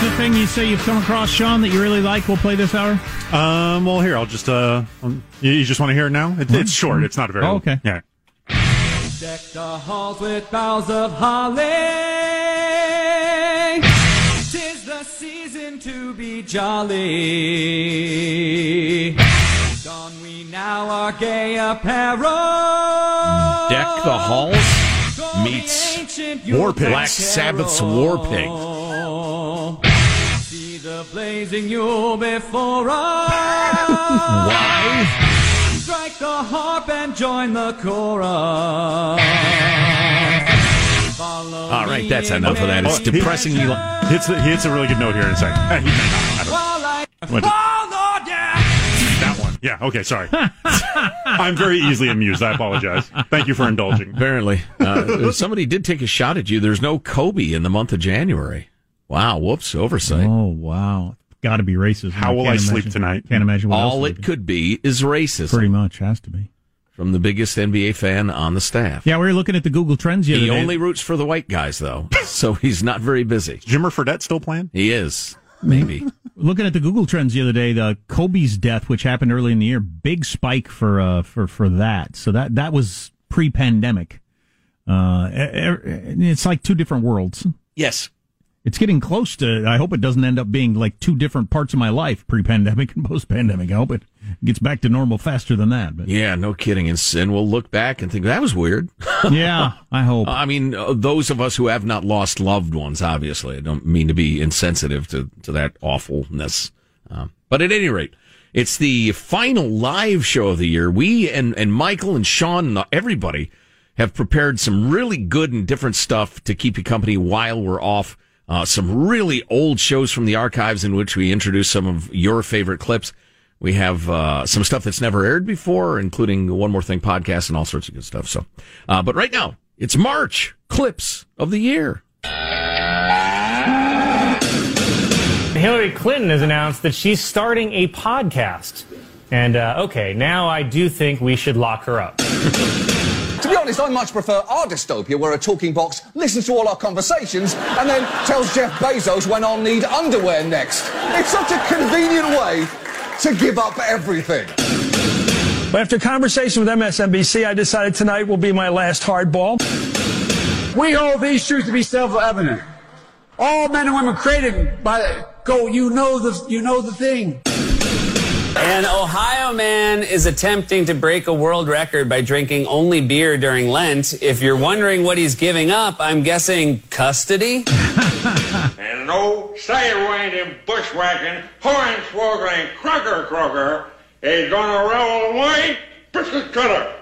the thing you say you've come across, Sean, that you really like? We'll play this hour. Um, well, here I'll just. Uh, um, you, you just want to hear it now? It, it's short. It's not a very. Oh, okay. Yeah. Deck the halls with boughs of holly. Tis the season to be jolly. Don we now our gay apparel. Deck the halls meets War Pigs. Black Sabbath's War Pig. See blazing Yule before us. Why? Strike the harp and join the chorus. Follow All right, that's enough of that. It's Oh, depressingly. li- Hits the, he hits a really good note here in a second. He may not. I don't know. While I What the- follow ya. That one. Yeah. Okay. Sorry. I'm very easily amused. I apologize. Thank you for indulging. Apparently, uh, somebody did take a shot at you. There's no Kobe in the month of January. Wow, whoops, oversight. Oh wow, got to be racist. How will can't I sleep tonight? Can't imagine what All would it be. could be is racism Pretty much has to be. from the biggest NBA fan on the staff. Yeah, we were looking at the Google Trends the other He day. only roots for the white guys, though, so he's not very busy. Jimmer Fredette still playing? He is, maybe. looking at the Google Trends the other day. The Kobe's death, which happened early in the year, big spike for uh, for for that. So that that was pre-pandemic. Uh, it's like two different worlds. yes. It's getting close to. I hope it doesn't end up being like two different parts of my life, pre-pandemic and post-pandemic. I hope it gets back to normal faster than that. But Yeah, no kidding. And, and we'll look back and think that was weird. yeah, I hope. I mean, uh, those of us who have not lost loved ones, obviously, I don't mean to be insensitive to, to that awfulness. Um, but at any rate, it's the final live show of the year. We and, and Michael and Sean and everybody have prepared some really good and different stuff to keep you company while we're off. Uh, some really old shows from the archives in which we introduce some of your favorite clips. We have uh, some stuff that's never aired before, including One More Thing podcast and all sorts of good stuff. So, uh, but right now it's March clips of the year. Hillary Clinton has announced that she's starting a podcast. And uh, okay, now I do think we should lock her up. To be honest, I much prefer our dystopia where a talking box listens to all our conversations and then tells Jeff Bezos when I'll need underwear next. It's such a convenient way to give up everything. But after conversation with MSNBC, I decided tonight will be my last hardball. We hold these truths to be self-evident. All men and women created by go. You know the you know the thing. An Ohio man is attempting to break a world record by drinking only beer during Lent. If you're wondering what he's giving up, I'm guessing custody. and an no sidewind bushwhacking, hornswoggling, crocker crocker is gonna roll away biscuit cutter.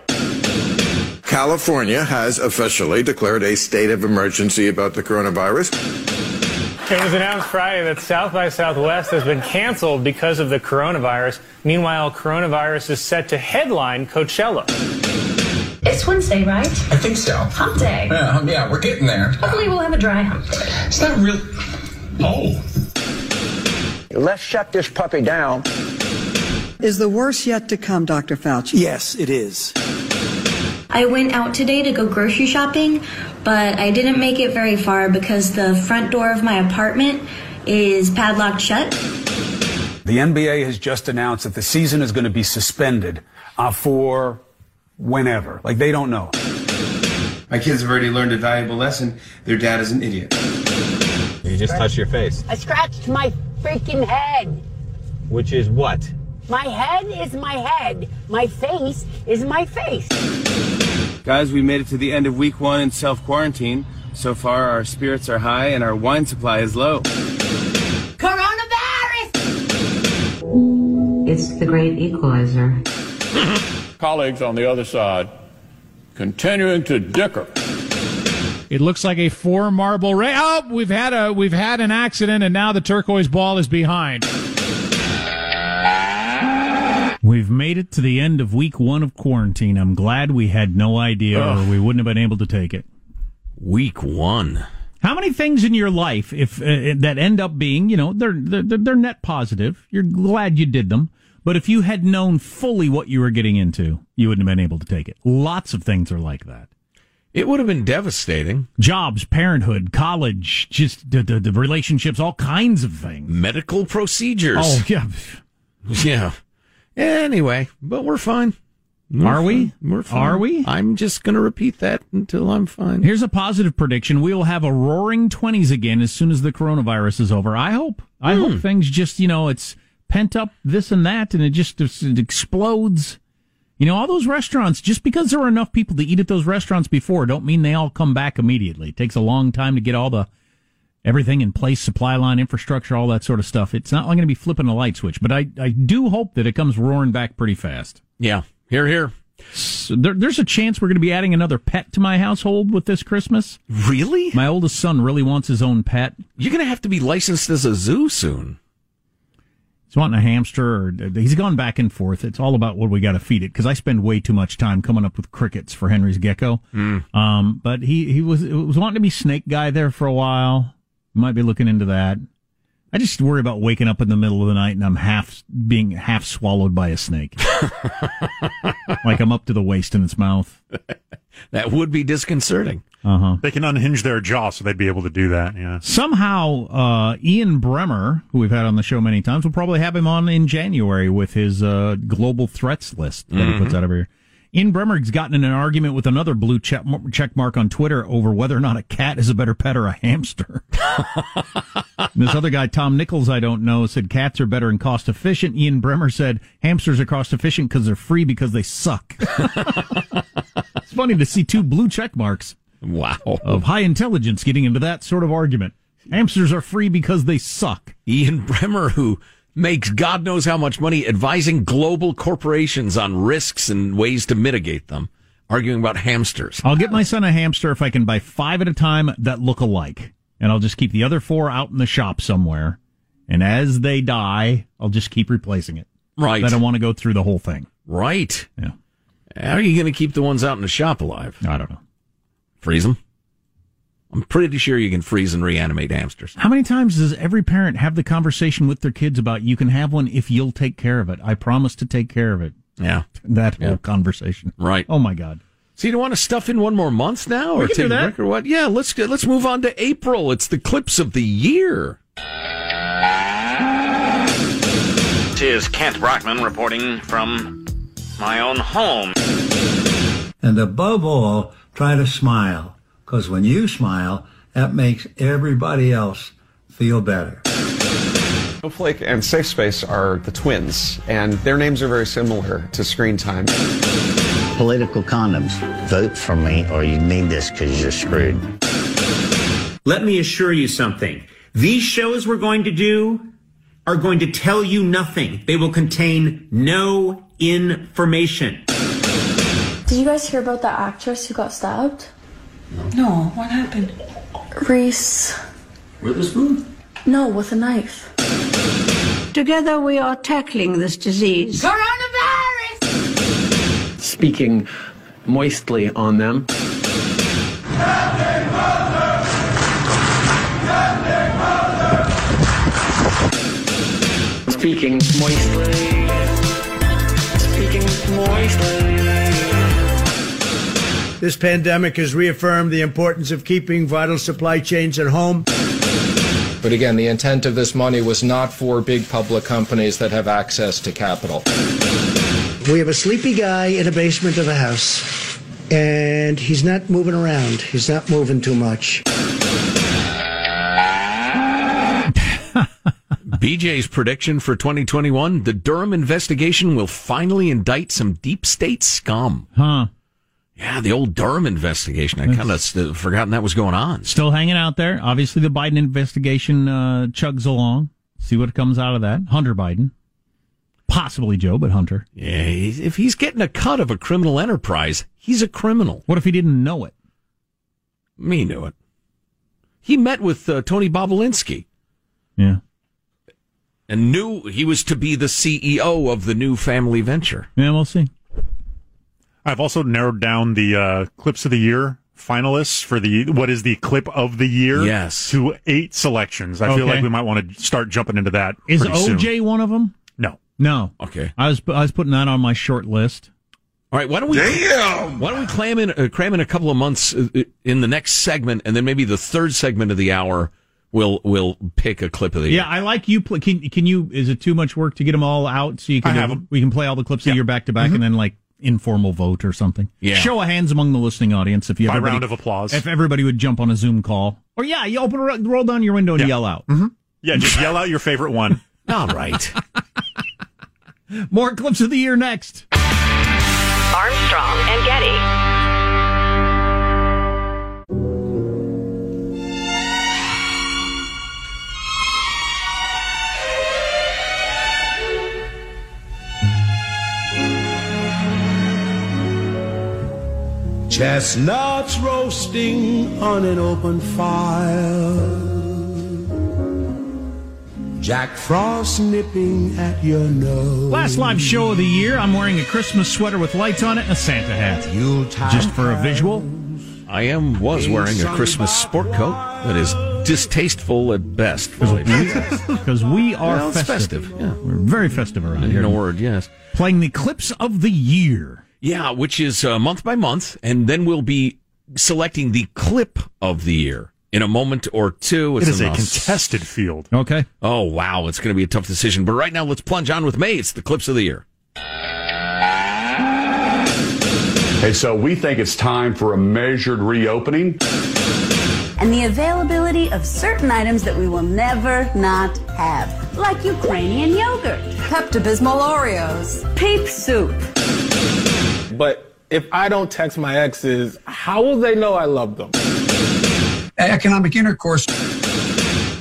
California has officially declared a state of emergency about the coronavirus. It was announced Friday that South by Southwest has been canceled because of the coronavirus. Meanwhile, coronavirus is set to headline Coachella. It's Wednesday, right? I think so. Hump day. Yeah, yeah, we're getting there. Hopefully, we'll have a dry hump day. It's not real. Oh. Let's shut this puppy down. Is the worst yet to come, Dr. Fauci? Yes, it is. I went out today to go grocery shopping, but I didn't make it very far because the front door of my apartment is padlocked shut. The NBA has just announced that the season is going to be suspended uh, for whenever. Like they don't know. My kids have already learned a valuable lesson. Their dad is an idiot. You just touched your face. I scratched my freaking head. Which is what? My head is my head. My face is my face. Guys, we made it to the end of week one in self quarantine. So far, our spirits are high and our wine supply is low. Coronavirus! It's the great equalizer. Colleagues on the other side continuing to dicker. It looks like a four marble race. Oh, we've had a we've had an accident, and now the turquoise ball is behind. We've made it to the end of week one of quarantine. I'm glad we had no idea Ugh. or we wouldn't have been able to take it. Week one. How many things in your life, if uh, that end up being, you know, they're, they're they're net positive. You're glad you did them, but if you had known fully what you were getting into, you wouldn't have been able to take it. Lots of things are like that. It would have been devastating. Jobs, parenthood, college, just the, the, the relationships, all kinds of things. Medical procedures. Oh yeah, Yeah. Anyway, but we're fine. We're Are we? fine. We're fine. Are we? I'm just going to repeat that until I'm fine. Here's a positive prediction: we will have a roaring twenties again as soon as the coronavirus is over. I hope. I Hmm. hope things just you know it's pent up this and that, and it just it explodes. You know, all those restaurants, just because there were enough people to eat at those restaurants before, don't mean they all come back immediately. It takes a long time to get all the everything in place, supply line, infrastructure, all that sort of stuff. It's not going to be flipping a light switch, but I, I do hope that it comes roaring back pretty fast. Yeah. Here, here. So there, there's a chance we're going to be adding another pet to my household with this Christmas. Really? My oldest son really wants his own pet. You're going to have to be licensed as a zoo soon. He's wanting a hamster, or he's gone back and forth. It's all about what we got to feed it because I spend way too much time coming up with crickets for Henry's gecko. Um, but he he was was wanting to be snake guy there for a while. Might be looking into that. I just worry about waking up in the middle of the night and I'm half being half swallowed by a snake, like I'm up to the waist in its mouth. That would be disconcerting. Uh huh. They can unhinge their jaw so they'd be able to do that. Yeah. Somehow, uh, Ian Bremmer, who we've had on the show many times, we'll probably have him on in January with his uh, global threats list that he puts out every year. Ian Bremmer's gotten in an argument with another blue check, check mark on Twitter over whether or not a cat is a better pet or a hamster. This other guy, Tom Nichols, I don't know, said cats are better and cost efficient. Ian Bremmer said hamsters are cost efficient because they're free because they suck. it's funny to see two blue check marks Wow. of high intelligence getting into that sort of argument. Hamsters are free because they suck. Ian Bremmer, who makes God knows how much money advising global corporations on risks and ways to mitigate them, arguing about hamsters. I'll get my son a hamster if I can buy five at a time that look alike. And I'll just keep the other four out in the shop somewhere. And as they die, I'll just keep replacing it. Right. I don't want to go through the whole thing. Right. Yeah. How are you going to keep the ones out in the shop alive? I don't know. Freeze them? I'm pretty sure you can freeze and reanimate hamsters. How many times does every parent have the conversation with their kids about you can have one if you'll take care of it? I promise to take care of it. Yeah. That Yeah. whole conversation. Right. Oh my God. So you don't want to stuff in one more month now, or We can take a break, or what? Yeah, let's get, let's move on to April. It's the clips of the year. Tis Kent Brockman reporting from my own home. And above all, try to smile. Because when you smile, That makes everybody else feel better. Snowflake and Safe Space are the twins, and their names are very similar to screen time. Political condoms. Vote for me or you need this because you're screwed. Let me assure you something. These shows we're going to do are going to tell you nothing. They will contain no information. Did you guys hear about that actress who got stabbed? No, what happened? Reese. Witherspoon? No, with a knife. Together we are tackling this disease. Coronavirus! Speaking moistly on them. Speaking moistly. Speaking moistly. This pandemic has reaffirmed the importance of keeping vital supply chains at home. But again, the intent of this money was not for big public companies that have access to capital. We have a sleepy guy in a basement of a house, and he's not moving around. He's not moving too much. BJ's prediction for 2021 the Durham investigation will finally indict some deep state scum. Huh. Yeah, the old Durham investigation. I kind of st- forgotten that was going on. Still hanging out there. Obviously, the Biden investigation uh, chugs along. See what comes out of that. Hunter Biden. Possibly Joe, but Hunter. Yeah, if he's getting a cut of a criminal enterprise, he's a criminal. What if he didn't know it? Me knew it. He met with uh, Tony Bobulinski Yeah. and knew he was to be the CEO of the new family venture. Yeah, we'll see. I've also narrowed down the uh, clips of the year finalists for the what is the clip of the year. Yes. to eight selections. I feel like we might want to start jumping into that. Is pretty soon. OJ one of them? No. No. Okay. I was I was putting that on my short list. All right, why don't we Damn! why don't we cram in uh, cram in a couple of months uh, in the next segment, and then maybe the third segment of the hour we'll we'll pick a clip of the year. Yeah, I like you. Play, can can you? Is it too much work to get them all out so you can I have 'em. we can play all the clips of your back to back and then like informal vote or something? Yeah. Show of hands among the listening audience if you By everybody- round of applause. If everybody would jump on a Zoom call, or yeah, you open a- roll down your window and Yeah. yell out. Mm-hmm. Yeah, just yell out your favorite one. All right. More clips of the year next. Armstrong and Getty. Chestnuts roasting on an open fire. Jack Frost nipping at your nose. Last live show of the year. I'm wearing a Christmas sweater with lights on it and a Santa hat. Yuletide Just for a visual. I am was wearing a Christmas sport coat that is distasteful at best. really. Because we are Well, festive. festive, yeah. We're very festive around here. In a word, yes. Playing the clips of the year. Yeah, which is uh, month by month, and then we'll be selecting the clip of the year in a moment or two. It is a contested field. Okay. Oh wow, it's going to be a tough decision. But right now, let's plunge on with May. It's the clips of the year. Okay, so we think it's time for a measured reopening. and the availability of certain items that we will never not have, like Ukrainian yogurt, Pepto Bismol Oreos, Peep soup. But if I don't text my exes, how will they know I love them? Economic intercourse.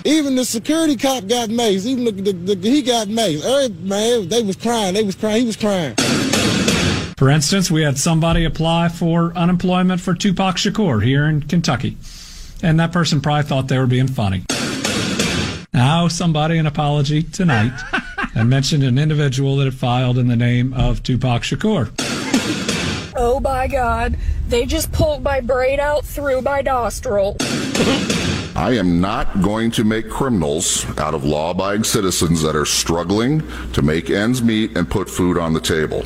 Even the security cop got mazed. Even the, the, the, he got mazed. Every, man, they was crying. They was crying. He was crying. For instance, we had somebody apply for unemployment for Tupac Shakur here in Kentucky. And that person probably thought they were being funny. Now, somebody an apology tonight and mentioned an individual that had filed in the name of Tupac Shakur. Oh my god, they just pulled my brain out through my nostril. I am not going to make criminals out of law abiding citizens that are struggling to make ends meet and put food on the table.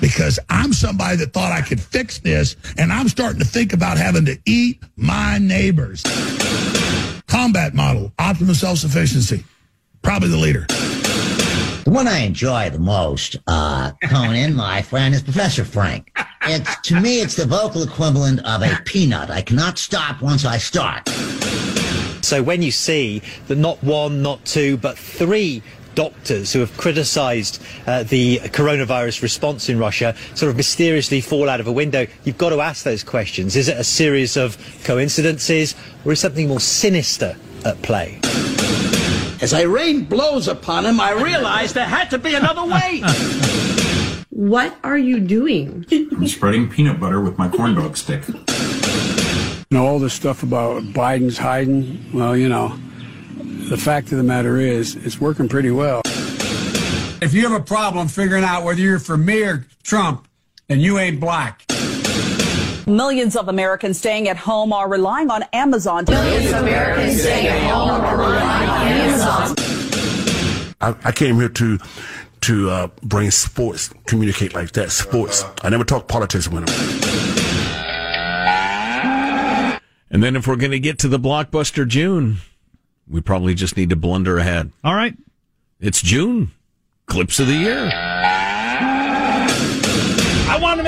because I'm somebody that thought I could fix this, and I'm starting to think about having to eat my neighbors. Combat model, optimal self-sufficiency. Probably the leader. The one I enjoy the most, uh, Conan, my friend, is Professor Frink. it's to me, it's the vocal equivalent of a peanut. I cannot stop once I start. So when you see that not one, not two, but three doctors who have criticised uh, the coronavirus response in Russia sort of mysteriously fall out of a window, you've got to ask those questions. Is it a series of coincidences or is something more sinister at play? As I rained blows upon him, I realized there had to be another way. What are you doing? I'm spreading peanut butter with my corn dog stick. You know, all this stuff about Biden's hiding, well, you know, the fact of the matter is, it's working pretty well. If you have a problem figuring out whether you're for me or Trump, then you ain't black. Millions of Americans staying at home are relying on Amazon. Millions of Americans staying at home are relying on Amazon. I, I came here to to uh, bring sports, communicate like that. Sports. I never talk politics with them. And then if we're going to get to the blockbuster June, we probably just need to blunder ahead. All right. It's June. Clips of the year.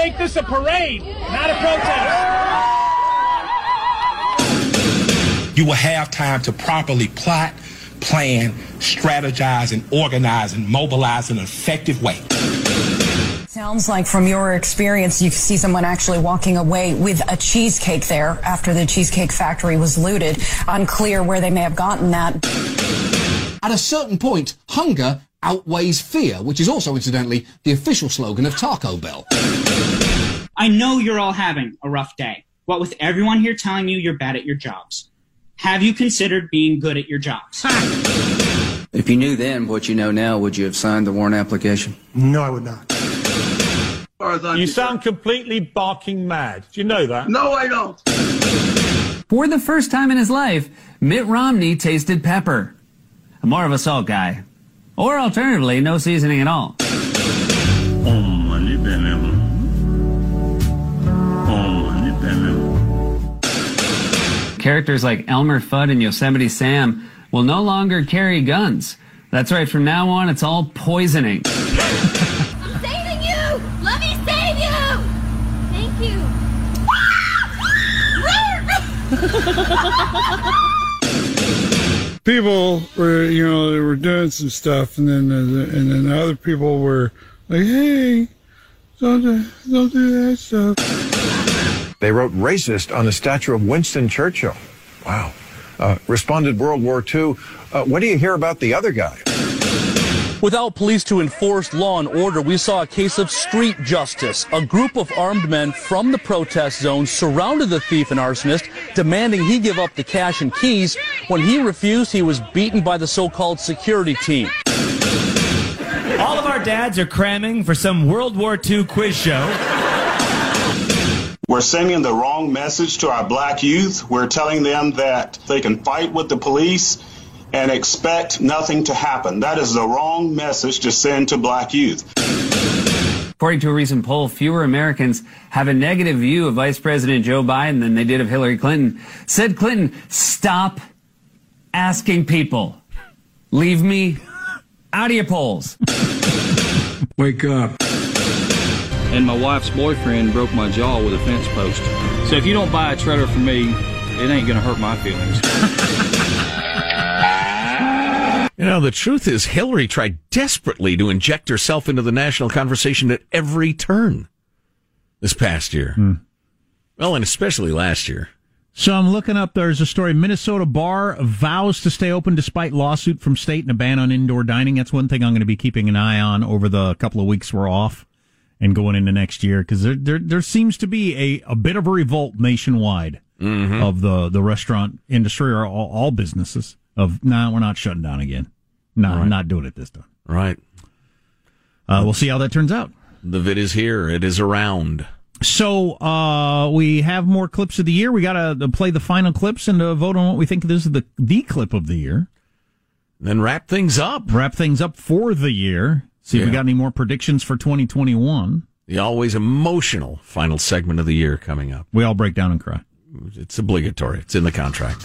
I want to make this a parade, not a protest. You will have time to properly plot, plan, strategize, and organize and mobilize in an effective way. Sounds like from your experience, you see someone actually walking away with a cheesecake there after the Cheesecake Factory was looted. Unclear where they may have gotten that. At a certain point, hunger outweighs fear, which is also, incidentally, the official slogan of Taco Bell. I know you're all having a rough day. What with everyone here telling you you're bad at your jobs, have you considered being good at your jobs? If you knew then what you know now, would you have signed the warrant application? No, I would not. You sound completely barking mad. Do you know that? No, I don't. For the first time in his life, Mitt Romney tasted pepper. A more of a salt guy. Or alternatively, no seasoning at all. Characters like Elmer Fudd and Yosemite Sam will no longer carry guns. That's right, from now on, it's all poisoning. saving you! Let me save you! Thank you. people were, you know, they were doing some stuff, and then and then other people were like, "Hey, don't do, don't do that stuff." They wrote racist on a statue of Winston Churchill. Wow. Uh, responded World War II. Uh, what do you hear about the other guy? Without police to enforce law and order, we saw a case of street justice. A group of armed men from the protest zone surrounded the thief and arsonist, demanding he give up the cash and keys. When he refused, he was beaten by the so-called security team. All of our dads are cramming for some World War II quiz show. We're sending the wrong message to our black youth. We're telling them that they can fight with the police and expect nothing to happen. That is the wrong message to send to black youth. According to a recent poll, fewer Americans have a negative view of Vice President Joe Biden than they did of Hillary Clinton. Said Clinton, stop asking people. Leave me out of your polls. Wake up. And my wife's boyfriend broke my jaw with a fence post. So if you don't buy a trailer for me, it ain't gonna hurt my feelings. You know, the truth is, Hillary tried desperately to inject herself into the national conversation at every turn this past year. Well, and especially last year. So I'm looking up. There's a story. Minnesota bar vows to stay open despite lawsuit from state and a ban on indoor dining. That's one thing I'm going to be keeping an eye on over the couple of weeks we're off and going into next year because there, there there seems to be a, a bit of a revolt nationwide Mhm. of the the restaurant industry or all, all businesses of no, nah, we're not shutting down again. No, Right. not doing it this time. Right. Uh, we'll see how that turns out. The vid is here. It is around. So uh, we have more clips of the year. We got to play the final clips and uh, vote on what we think this is the the clip of the year. Then wrap things up. Wrap things up for the year. See if we got any more predictions for 2021. The always emotional final segment of the year coming up. We all break down and cry. It's obligatory. It's in the contract.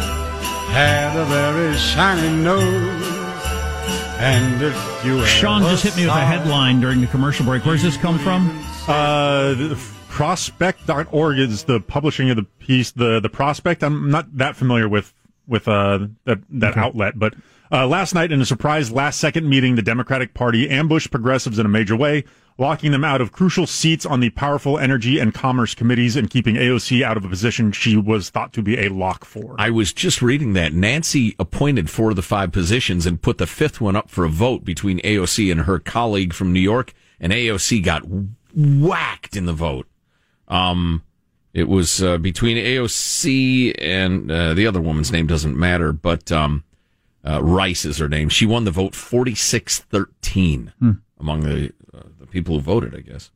had a very shiny nose. And if you Sean just hit me with a headline during the commercial break. Where's this come from? Uh, prospect.org is the publishing of the piece. The the prospect. I'm not that familiar with with uh that that Okay. outlet, but uh, last night in a surprise last second meeting, the Democratic Party ambushed progressives in a major way, locking them out of crucial seats on the powerful energy and commerce committees and keeping AOC out of a position she was thought to be a lock for. I was just reading that Nancy appointed four of the five positions and put the fifth one up for a vote between AOC and her colleague from New York, and AOC got whacked in the vote. Um, it was uh, between AOC and uh, the other woman's name doesn't matter, but um, uh, Rice is her name. She won the vote 46 13 Hmm. among the, uh, the people who voted, I guess.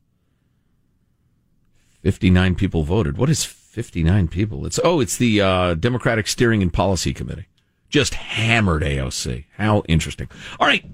59 people voted. What is 59 people? It's oh, it's the uh, Democratic Steering and Policy Committee. Just hammered AOC. How interesting. All right.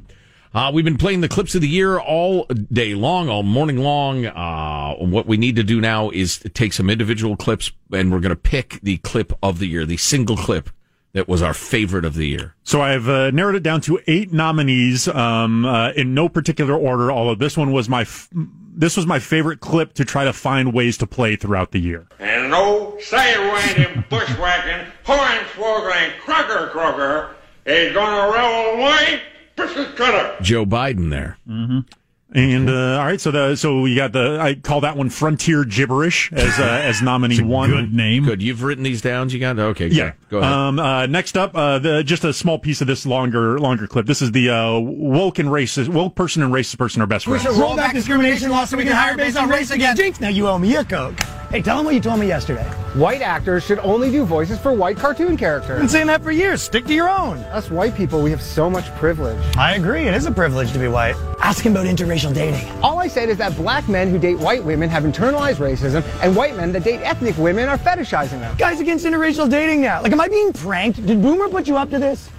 Uh, we've been playing the clips of the year all day long, all morning long. Uh, what we need to do now is take some individual clips and we're going to pick the clip of the year, the single clip that was our favorite of the year. So I've uh, narrowed it down to eight nominees um, uh, in no particular order. Although this one was my f- this was my favorite clip to try to find ways to play throughout the year. And old Sidewind bushwhacking, hornswoggling, Kroger Kroger is gonna roll away biscuit cutter. Joe Biden there. Mm-hmm. And uh, all right, so the so you got the I call that one frontier gibberish as uh, as nominee one. good name. Good. You've written these down. You got okay. good. Yeah. Go ahead. Um, uh, next up, uh, the, just a small piece of this longer longer clip. This is the uh, woke and racist woke person and racist person are best We friends. should roll back discrimination laws so we can hire based on race again. Jinx, now you owe me a Coke. Hey, tell them what you told me yesterday. White actors should only do voices for white cartoon characters. I've been saying that for years. Stick to your own. Us white people, we have so much privilege. I agree. It is a privilege to be white. Ask him about interracial dating. All I said is that black men who date white women have internalized racism, and white men that date ethnic women are fetishizing them. Guys against interracial dating now. Like, am I being pranked? Did Boomer put you up to this?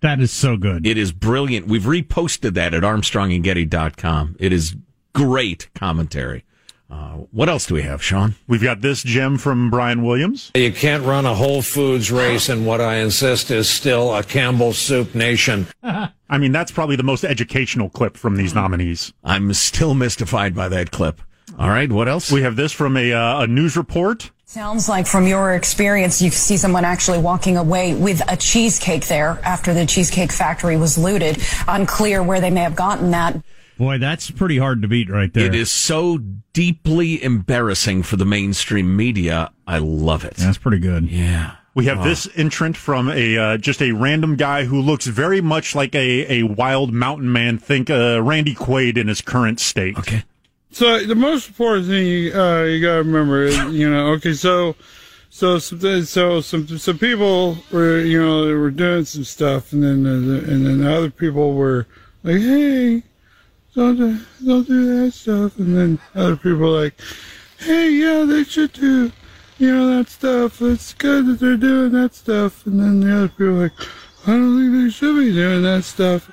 That is so good. It is brilliant. We've reposted that at armstrongandgetty.com. It is great commentary. Uh, what else do we have, Sean? We've got this gem from Brian Williams. You can't run a Whole Foods race in what I insist is still a Campbell Soup nation. I mean, that's probably the most educational clip from these nominees. I'm still mystified by that clip. All right, what else? We have this from a, uh, a news report. Sounds like from your experience, you see someone actually walking away with a cheesecake there after the Cheesecake Factory was looted. Unclear where they may have gotten that. Boy, that's pretty hard to beat right there. It is so deeply embarrassing for the mainstream media. I love it. That's pretty good. Yeah. We have Wow. this entrant from a uh, just a random guy who looks very much like a, a wild mountain man. Think uh, Randy Quaid in his current state. Okay. So the most important thing you, uh, you gotta remember is, you know, okay, so, so, some, so some, some people were, you know, they were doing some stuff and then, uh, and then other people were like, hey, don't, do- don't do that stuff. And then other people were like, hey, yeah, they should do, you know, that stuff. It's good that they're doing that stuff. And then the other people were like, I don't think they should be doing that stuff.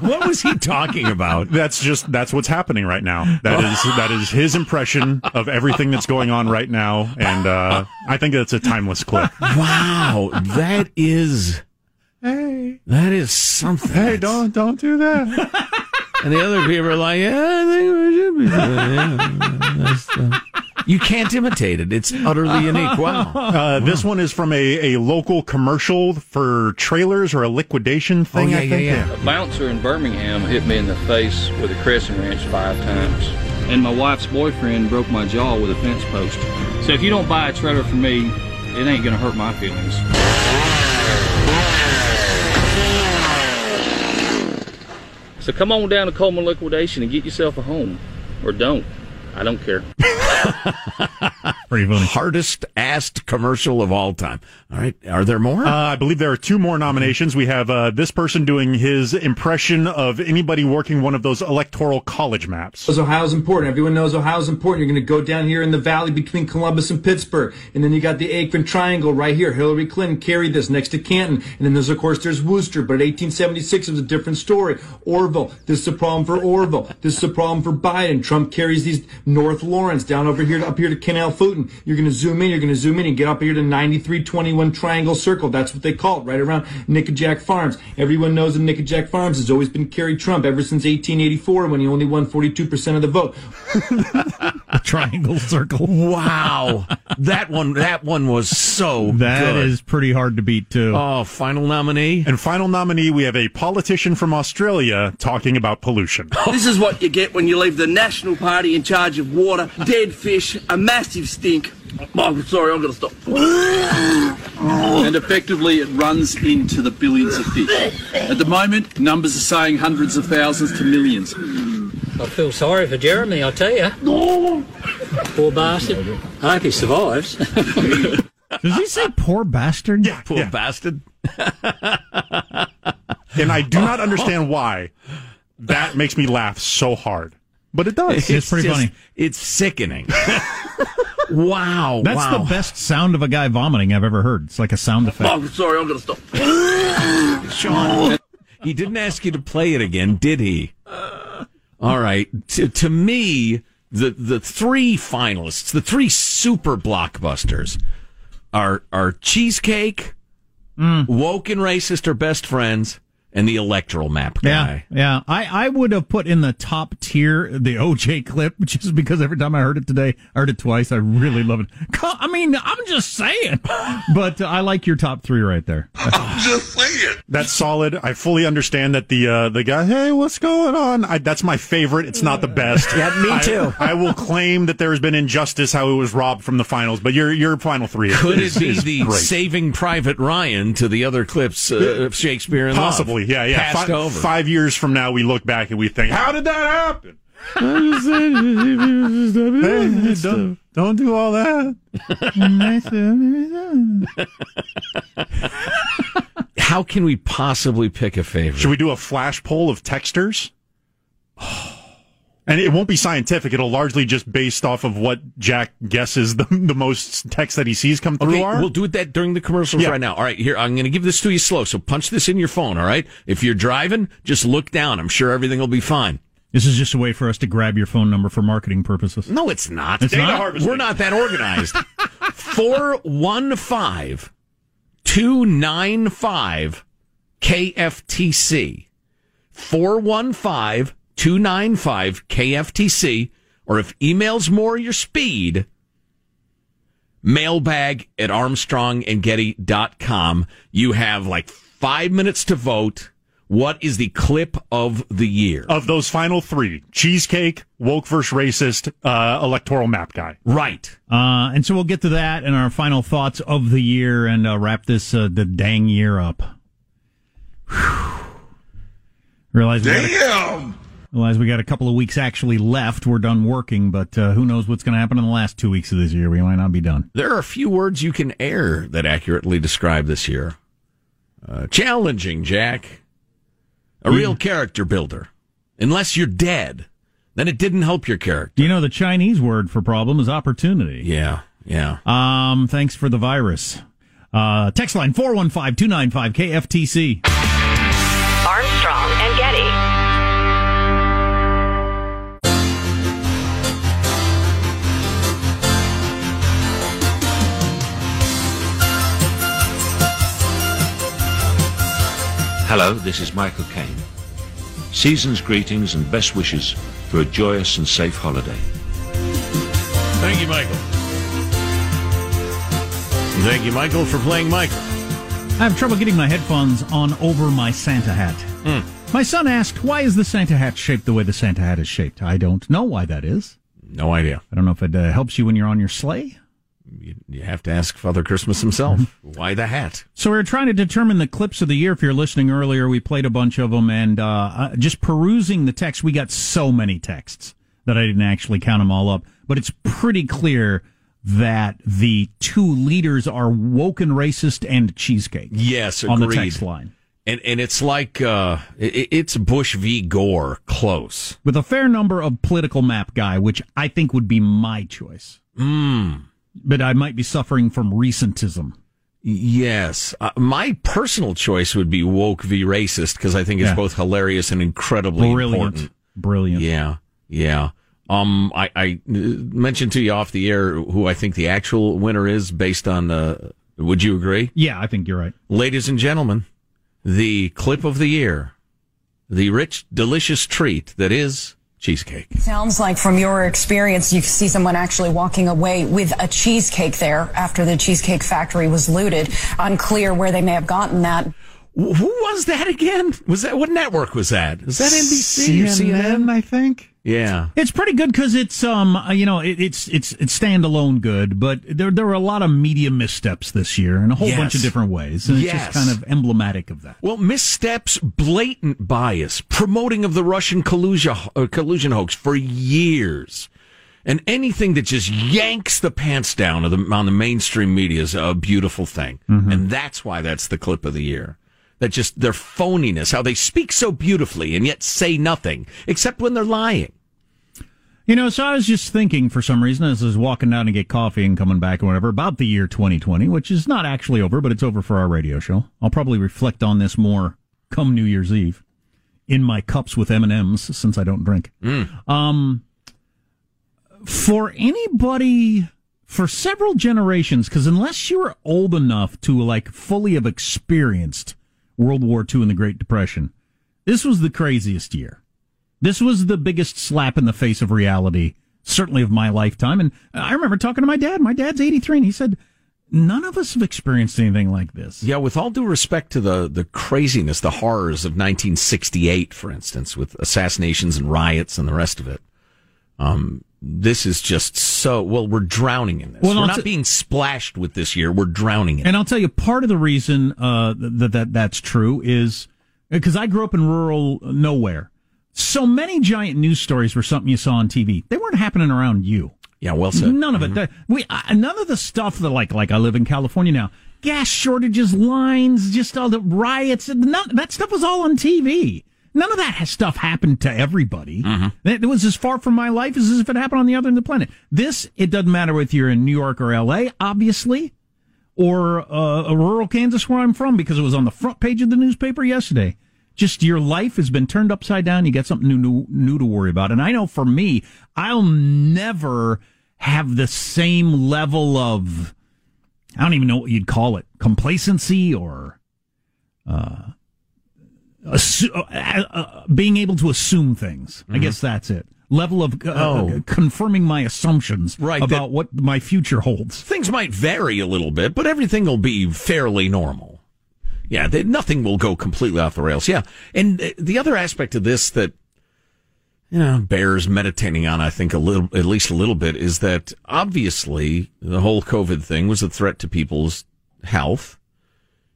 what was he talking about? That's just that's what's happening right now. That is that is his impression of everything that's going on right now, and uh, I think that's a timeless clip. Wow, that is Hey, that is something. hey, don't don't do that. And the other people are like, yeah, I think we should be doing yeah, You can't imitate it. It's utterly unique. Wow. Uh, This one is from a, a local commercial for trailers or a liquidation thing. yeah, I yeah, think. yeah. A bouncer in Birmingham hit me in the face with a crescent wrench five times. And my wife's boyfriend broke my jaw with a fence post. So if you don't buy a trailer for me, it ain't gonna hurt my feelings. So come on down to Coleman Liquidation and get yourself a home. Or don't. I don't care. Pretty funny. Hardest asked commercial of all time. All right. Are there more? Uh, I believe there are two more nominations. We have uh, this person doing his impression of anybody working one of those electoral college maps. Because Ohio's important. Everyone knows Ohio's important. You're going to go down here in the valley between Columbus and Pittsburgh. And then you got the Akron Triangle right here. Hillary Clinton carried this next to Canton. And then there's, of course, there's Wooster. But 1876 was a different story. Orrville. This is a problem for Orrville. This is a problem for Biden. Trump carries these North Lawrence down over here, to, up here to Canal Fulton. You're going to zoom in. You're going to zoom in and get up here to 9321 Triangle Circle. That's what they call it, right around Nickajack Farms. Everyone knows that Nickajack Farms has always been carried Trump ever since 1884 when he only won 42% of the vote. The triangle circle. Wow. that one that one was so That good. is pretty hard to beat too. Oh, final nominee. And final nominee, we have a politician from Australia talking about pollution. This is what you get when you leave the National Party in charge of water, dead fish, a massive stink. Oh, sorry, I'm going to stop. and effectively it runs into the billions of fish. At the moment, numbers are saying hundreds of thousands to millions. I feel sorry for Jeremy, I tell you. Poor bastard. I hope he survives. Does he say poor bastard? Yeah, Poor yeah. bastard. and I do not understand why that makes me laugh so hard, but it does. It's pretty just- funny. It's sickening. wow. That's wow. the best sound of a guy vomiting I've ever heard. It's like a sound effect. Oh, sorry, I'm going to stop. Sean. He didn't ask you to play it again, did he? Uh, All right. To, to me, the the three finalists, the three super blockbusters, are are cheesecake, mm. woke and racist are best friends, and the electoral map guy. yeah. yeah. I, I would have put in the top tier the OJ clip just because every time I heard it today, I heard it twice. I really love it. I mean, I'm just saying, but uh, I like your top three right there. Just saying. That's solid. I fully understand that the uh, the guy. Hey, what's going on? I, that's my favorite. It's not the best. Yeah, me too. I, will claim that there has been injustice how it was robbed from the finals, but your your final three is, Could it is- be is the great. Saving Private Ryan to the other clips uh, of Shakespeare in Love? Possibly, yeah, yeah. Passed Fi- over. Five years from now, we look back and we think, how did that happen? Hey, don't, don't do all that. How can we possibly pick a favorite? Should we do a flash poll of texters? And it won't be scientific. It'll largely just based off of what Jack guesses the, the most text that he sees come through Okay, are. we'll do it that during the commercials Yeah. right now. All right, here, I'm going to give this to you slow. So punch this in your phone, all right? If you're driving, just look down. I'm sure everything will be fine. This is just a way for us to grab your phone number for marketing purposes. No, it's not. It's Data not? harvesting. We're not that organized. 415 295 KFTC. 415 295 KFTC. Or if email's more your speed, mailbag at armstrongandgetty.com. You have like five minutes to vote. What is the clip of the year? of those final three cheesecake, woke versus racist, uh, electoral map guy. Right. Uh, and so we'll get to that and our final thoughts of the year and uh, wrap this uh, the dang year up. Whew. Realize we got as we got a couple of weeks actually left. We're done working, but uh, who knows what's going to happen in the last two weeks of this year? We might not be done. There are a few words you can air that accurately describe this year. Uh, challenging, Jack. A real character builder. Unless you're dead, then it didn't help your character. You know, the Chinese word for problem is opportunity. Yeah, yeah. Um, thanks for the virus. Uh, text line 415 295 KFTC. Armstrong and Hello, this is Michael Caine. Season's greetings and best wishes for a joyous and safe holiday. Thank you, Michael. Thank you, Michael, for playing Michael. I have trouble getting my headphones on over my Santa hat. Hmm. My son asked, why is the Santa hat shaped the way the Santa hat is shaped? I don't know why that is. No idea. I don't know if it uh, helps you when you're on your sleigh. You, you have to ask Father Christmas himself. Why the hat? So we are trying to determine the clips of the year. If you're listening earlier, we played a bunch of them, and uh, uh, just perusing the text, we got so many texts that I didn't actually count them all up. But it's pretty clear that the two leaders are woken racist and cheesecake. Yes, on the agreed. text line. And and it's like uh, it, it's Bush v. Gore close. with a fair number of political map guy, which I think would be my choice. Mm. But I might be suffering from recentism. Yes, uh, my personal choice would be woke v. racist because I think it's Yeah. both hilarious and incredibly Brilliant. important. Brilliant. Yeah, yeah. Um, I, I mentioned to you off the air who I think the actual winner is based on. Uh, would you agree? Yeah, I think you're right. Ladies and gentlemen, the clip of the year, the rich, delicious treat that is cheesecake. Sounds like from your experience, you see someone actually walking away with a cheesecake there after the Cheesecake Factory was looted. Unclear where they may have gotten that. Who was that again? Was that what network was that? Was that NBC or CNN? I think. Yeah. It's pretty good because it's um uh, you know it, it's it's it's standalone good, but there there were a lot of media missteps this year in a whole bunch of different ways, and it's just kind of emblematic of that. Well, missteps, blatant bias, promoting of the Russian collusion, uh, collusion hoax for years. And anything that just yanks the pants down of the, on the mainstream media is a beautiful thing. And that's why that's the clip of the year. That just their phoniness, how they speak so beautifully and yet say nothing, except when they're lying. You know, so I was just thinking for some reason as I was walking down to get coffee and coming back or whatever about the year 2020, which is not actually over, but it's over for our radio show. I'll probably reflect on this more come New Year's Eve in my cups with M&Ms since I don't drink. Um, for anybody, for several generations, because unless you're old enough to like fully have experienced World War II and the Great Depression, this was the craziest year. This was the biggest slap in the face of reality, certainly of my lifetime. And I remember talking to my dad. My dad's 83, and he said, None of us have experienced anything like this. Yeah, with all due respect to the, the craziness, the horrors of 1968, for instance, with assassinations and riots and the rest of it. Um, this is just so, well, we're drowning in this. Well, we're not t- being splashed with this year. We're drowning in it. And I'll tell you, part of the reason uh, that, that that's true is because I grew up in rural nowhere. So many giant news stories were something you saw on TV. They weren't happening around you. Yeah, well said. None of it. We uh, none of the stuff that like like I live in California now. Gas shortages, lines, just all the riots. None, that stuff was all on TV. None of that stuff happened to everybody. Mm-hmm. It was as far from my life as if it happened on the other end of the planet. This, it doesn't matter if you're in New York or L.A., obviously, or uh, rural Kansas where I'm from because it was on the front page of the newspaper yesterday. Just your life has been turned upside down. You got something new, new, new to worry about. And I know for me, I'll never have the same level of, I don't even know what you'd call it, complacency or, uh, assu- uh, uh, being able to assume things. I guess that's it. Level of uh, Oh. uh, confirming my assumptions Right, about what my future holds. Things might vary a little bit, but everything will be fairly normal. Yeah, they, nothing will go completely off the rails. Yeah, and uh, the other aspect of this that you know bears meditating on, I think a little, at least a little bit, is that obviously the whole COVID thing was a threat to people's health.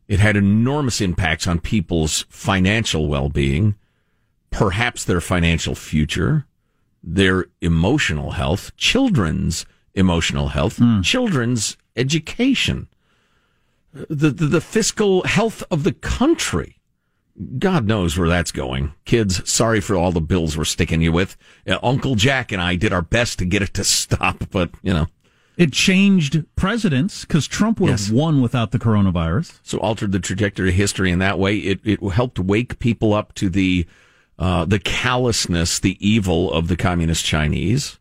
It had enormous impacts on people's financial well-being, perhaps their financial future, their emotional health, children's emotional health, children's education, the, the the fiscal health of the country. God knows where that's going. Kids, sorry for all the bills we're sticking you with. Uh, Uncle Jack and I did our best to get it to stop, but you know, It changed presidents because Trump would Yes. have won without the coronavirus. so altered the trajectory of history in that way. It it helped wake people up to the uh, the callousness, the evil of the communist Chinese.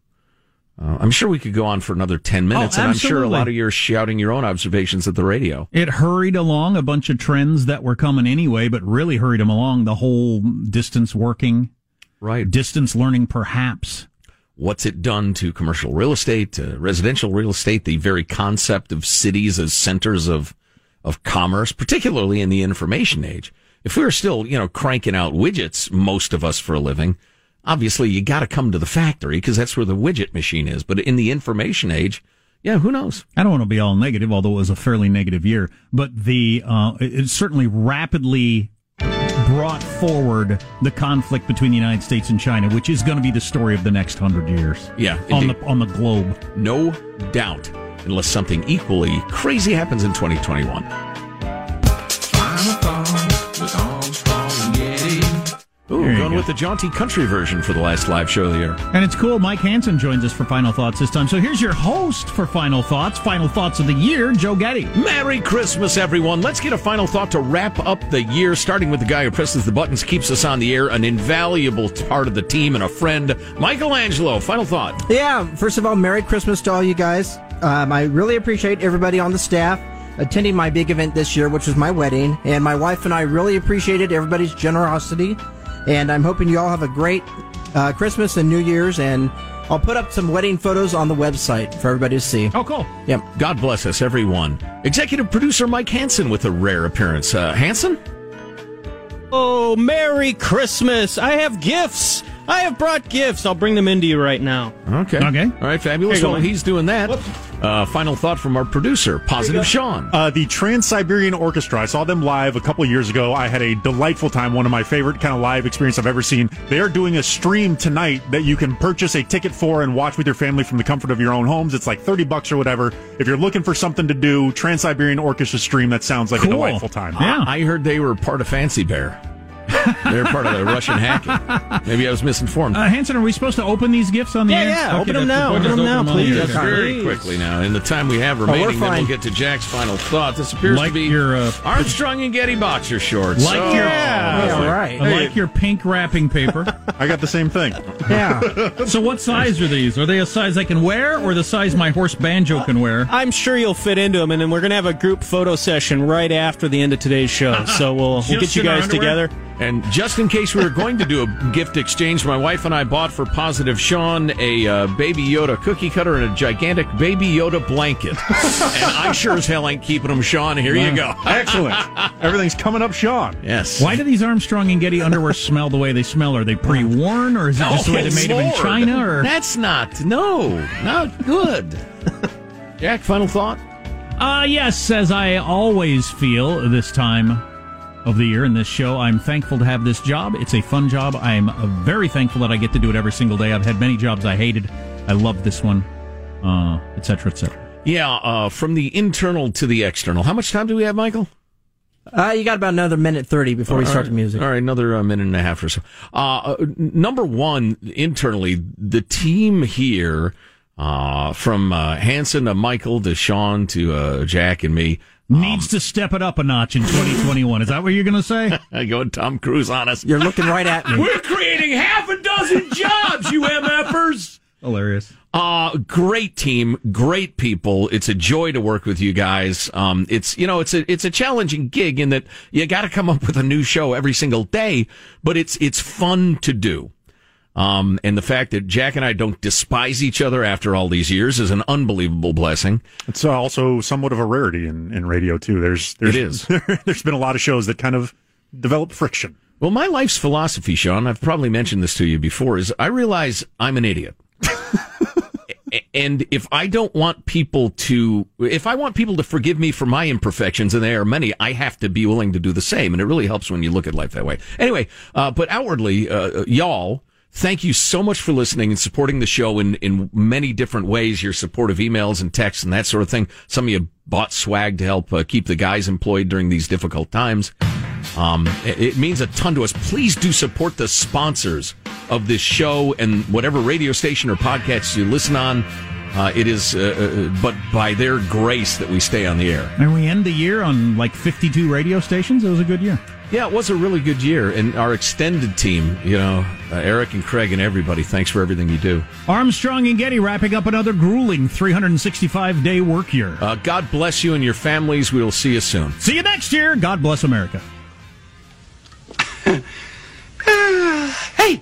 Uh, I'm sure we could go on for another ten minutes, Oh, and I'm sure a lot of you are shouting your own observations at the radio. It hurried along a bunch of trends that were coming anyway, but really hurried them along. The whole distance working, right? Distance learning, perhaps. What's it done to commercial real estate, to residential real estate, the very concept of cities as centers of of commerce, particularly in the information age. If we were still, you know, cranking out widgets, most of us for a living, obviously you got to come to the factory because that's where the widget machine is. But in the information age, yeah, who knows? I don't want to be all negative, although it was a fairly negative year. But the uh, certainly rapidly brought forward the conflict between the United States and China, which is going to be the story of the next hundred years. Yeah, on indeed. the on the globe. No doubt, unless something equally crazy happens in 2021. With the jaunty country version for the last live show of the year. And it's cool. Mike Hansen joins us for Final Thoughts this time. So here's your host for Final Thoughts, Final Thoughts of the Year, Joe Getty. Merry Christmas, everyone. Let's get a final thought to wrap up the year, starting with the guy who presses the buttons, keeps us on the air, an invaluable part of the team and a friend, Michelangelo. Final thought. Yeah, first of all, Merry Christmas to all you guys. Um, I really appreciate everybody on the staff attending my big event this year, which was my wedding. And my wife and I really appreciated everybody's generosity. And I'm hoping you all have a great uh, Christmas and New Year's. And I'll put up some wedding photos on the website for everybody to see. Oh, cool. Yep. God bless us, everyone. Executive producer Mike Hansen with a rare appearance. Uh, Hansen? Oh, Merry Christmas! I have gifts. I have brought gifts. I'll bring them into you right now. Okay. Okay. All right, fabulous. Here you Well, he's doing that. Uh, final thought from our producer, Positive Sean. Uh, the Trans Siberian Orchestra. I saw them live a couple years ago. I had a delightful time. One of my favorite kind of live experience I've ever seen. They are doing a stream tonight that you can purchase a ticket for and watch with your family from the comfort of your own homes. It's like 30 bucks or whatever. If you're looking for something to do, Trans Siberian Orchestra stream, that sounds like Cool. a delightful time. Yeah. I heard they were part of Fancy Bear. They're part of the Russian hacking. Maybe I was misinformed. Uh, Hansen, are we supposed to open these gifts on the Yeah, air? yeah, Open them now, open them now, on the please. air. Yes, very quickly now. In the time we have we're remaining, then we'll get to Jack's final thought. This appears Like to be your, uh, Armstrong and Getty boxer shorts. Like Oh, your, Yeah, right. I like your pink wrapping paper. I got the same thing. Yeah. so, what size are these? Are they a size I can wear, or the size my horse banjo can wear? I'm sure you'll fit into them, and then we're gonna have a group photo session right after the end of today's show. So we'll we'll get you guys together. And just in case we were going to do a gift exchange, my wife and I bought for Positive Sean a uh, Baby Yoda cookie cutter and a gigantic Baby Yoda blanket. and I sure as hell ain't keeping them, Sean. Here you go. Excellent. Everything's coming up, Sean. Yes. Why do these Armstrong and Getty underwear smell the way they smell? Are they pre-worn, or is it just the way they made them in China? Or That's not, no, not good. Jack, final thought? Uh, yes, as I always feel this time of the year in this show, I'm thankful to have this job. It's a fun job. I'm uh, very thankful that I get to do it every single day. I've had many jobs I hated. I love this one, uh, etc. cetera, et cetera. Yeah, uh, from the internal to the external. How much time do we have, Michael? Uh, you got about another minute 30 before we start right. the music. All right, another uh, minute and a half or so. Uh, uh, number one, internally, the team here, uh, from uh, Hansen to Michael to Sean to uh, Jack and me, Needs to step it up a notch in 2021. Is that what you're going to say? Going Tom Cruise on us. You're looking right at me. We're creating half a dozen jobs, you MFers. Hilarious. Uh, great team, great people. It's a joy to work with you guys. Um, it's, you know, it's a, it's a challenging gig in that you got to come up with a new show every single day, but it's, it's fun to do. Um, and the fact that Jack and I don't despise each other after all these years is an unbelievable blessing. It's uh, also somewhat of a rarity in, in radio too. There's, there's It is. there's been a lot of shows that kind of develop friction. Well, my life's philosophy, Sean, I've probably mentioned this to you before, is I realize I'm an idiot. And if I don't want people to, if I want people to forgive me for my imperfections, and there are many, I have to be willing to do the same. And it really helps when you look at life that way. Anyway, uh, but outwardly, uh, y'all, thank you so much for listening and supporting the show in, in many different ways. Your supportive emails and texts and that sort of thing. Some of you bought swag to help uh, keep the guys employed during these difficult times. Um, it, it means a ton to us. Please do support the sponsors of this show and whatever radio station or podcast you listen on. Uh, it is, uh, uh, but by their grace that we stay on the air. And we end the year on like 52 radio stations. It was a good year. Yeah, it was a really good year. And our extended team, you know, uh, Eric and Craig and everybody, thanks for everything you do. Armstrong and Getty wrapping up another grueling 365 day work year. Uh, God bless you and your families. We will see you soon. See you next year. God bless America. hey!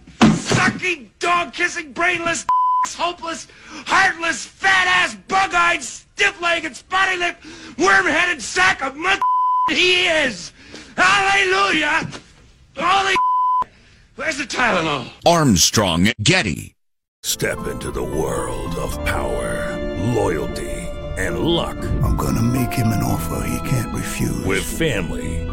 sucking, dog kissing, brainless, hopeless, heartless, fat ass, bug eyed, stiff legged, spotty lipped, worm headed sack of mud he is. Hallelujah! Holy Where's the Tylenol? Armstrong Getty. Step into the world of power, loyalty, and luck. I'm gonna make him an offer he can't refuse. With family,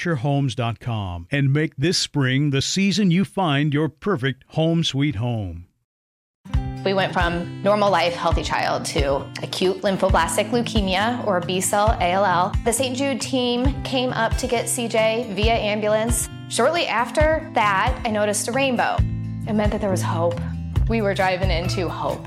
FisherHomes.com and make this spring the season you find your perfect home sweet home. We went from normal life, healthy child to acute lymphoblastic leukemia or B cell ALL. The St. Jude team came up to get CJ via ambulance. Shortly after that, I noticed a rainbow. It meant that there was hope. We were driving into hope.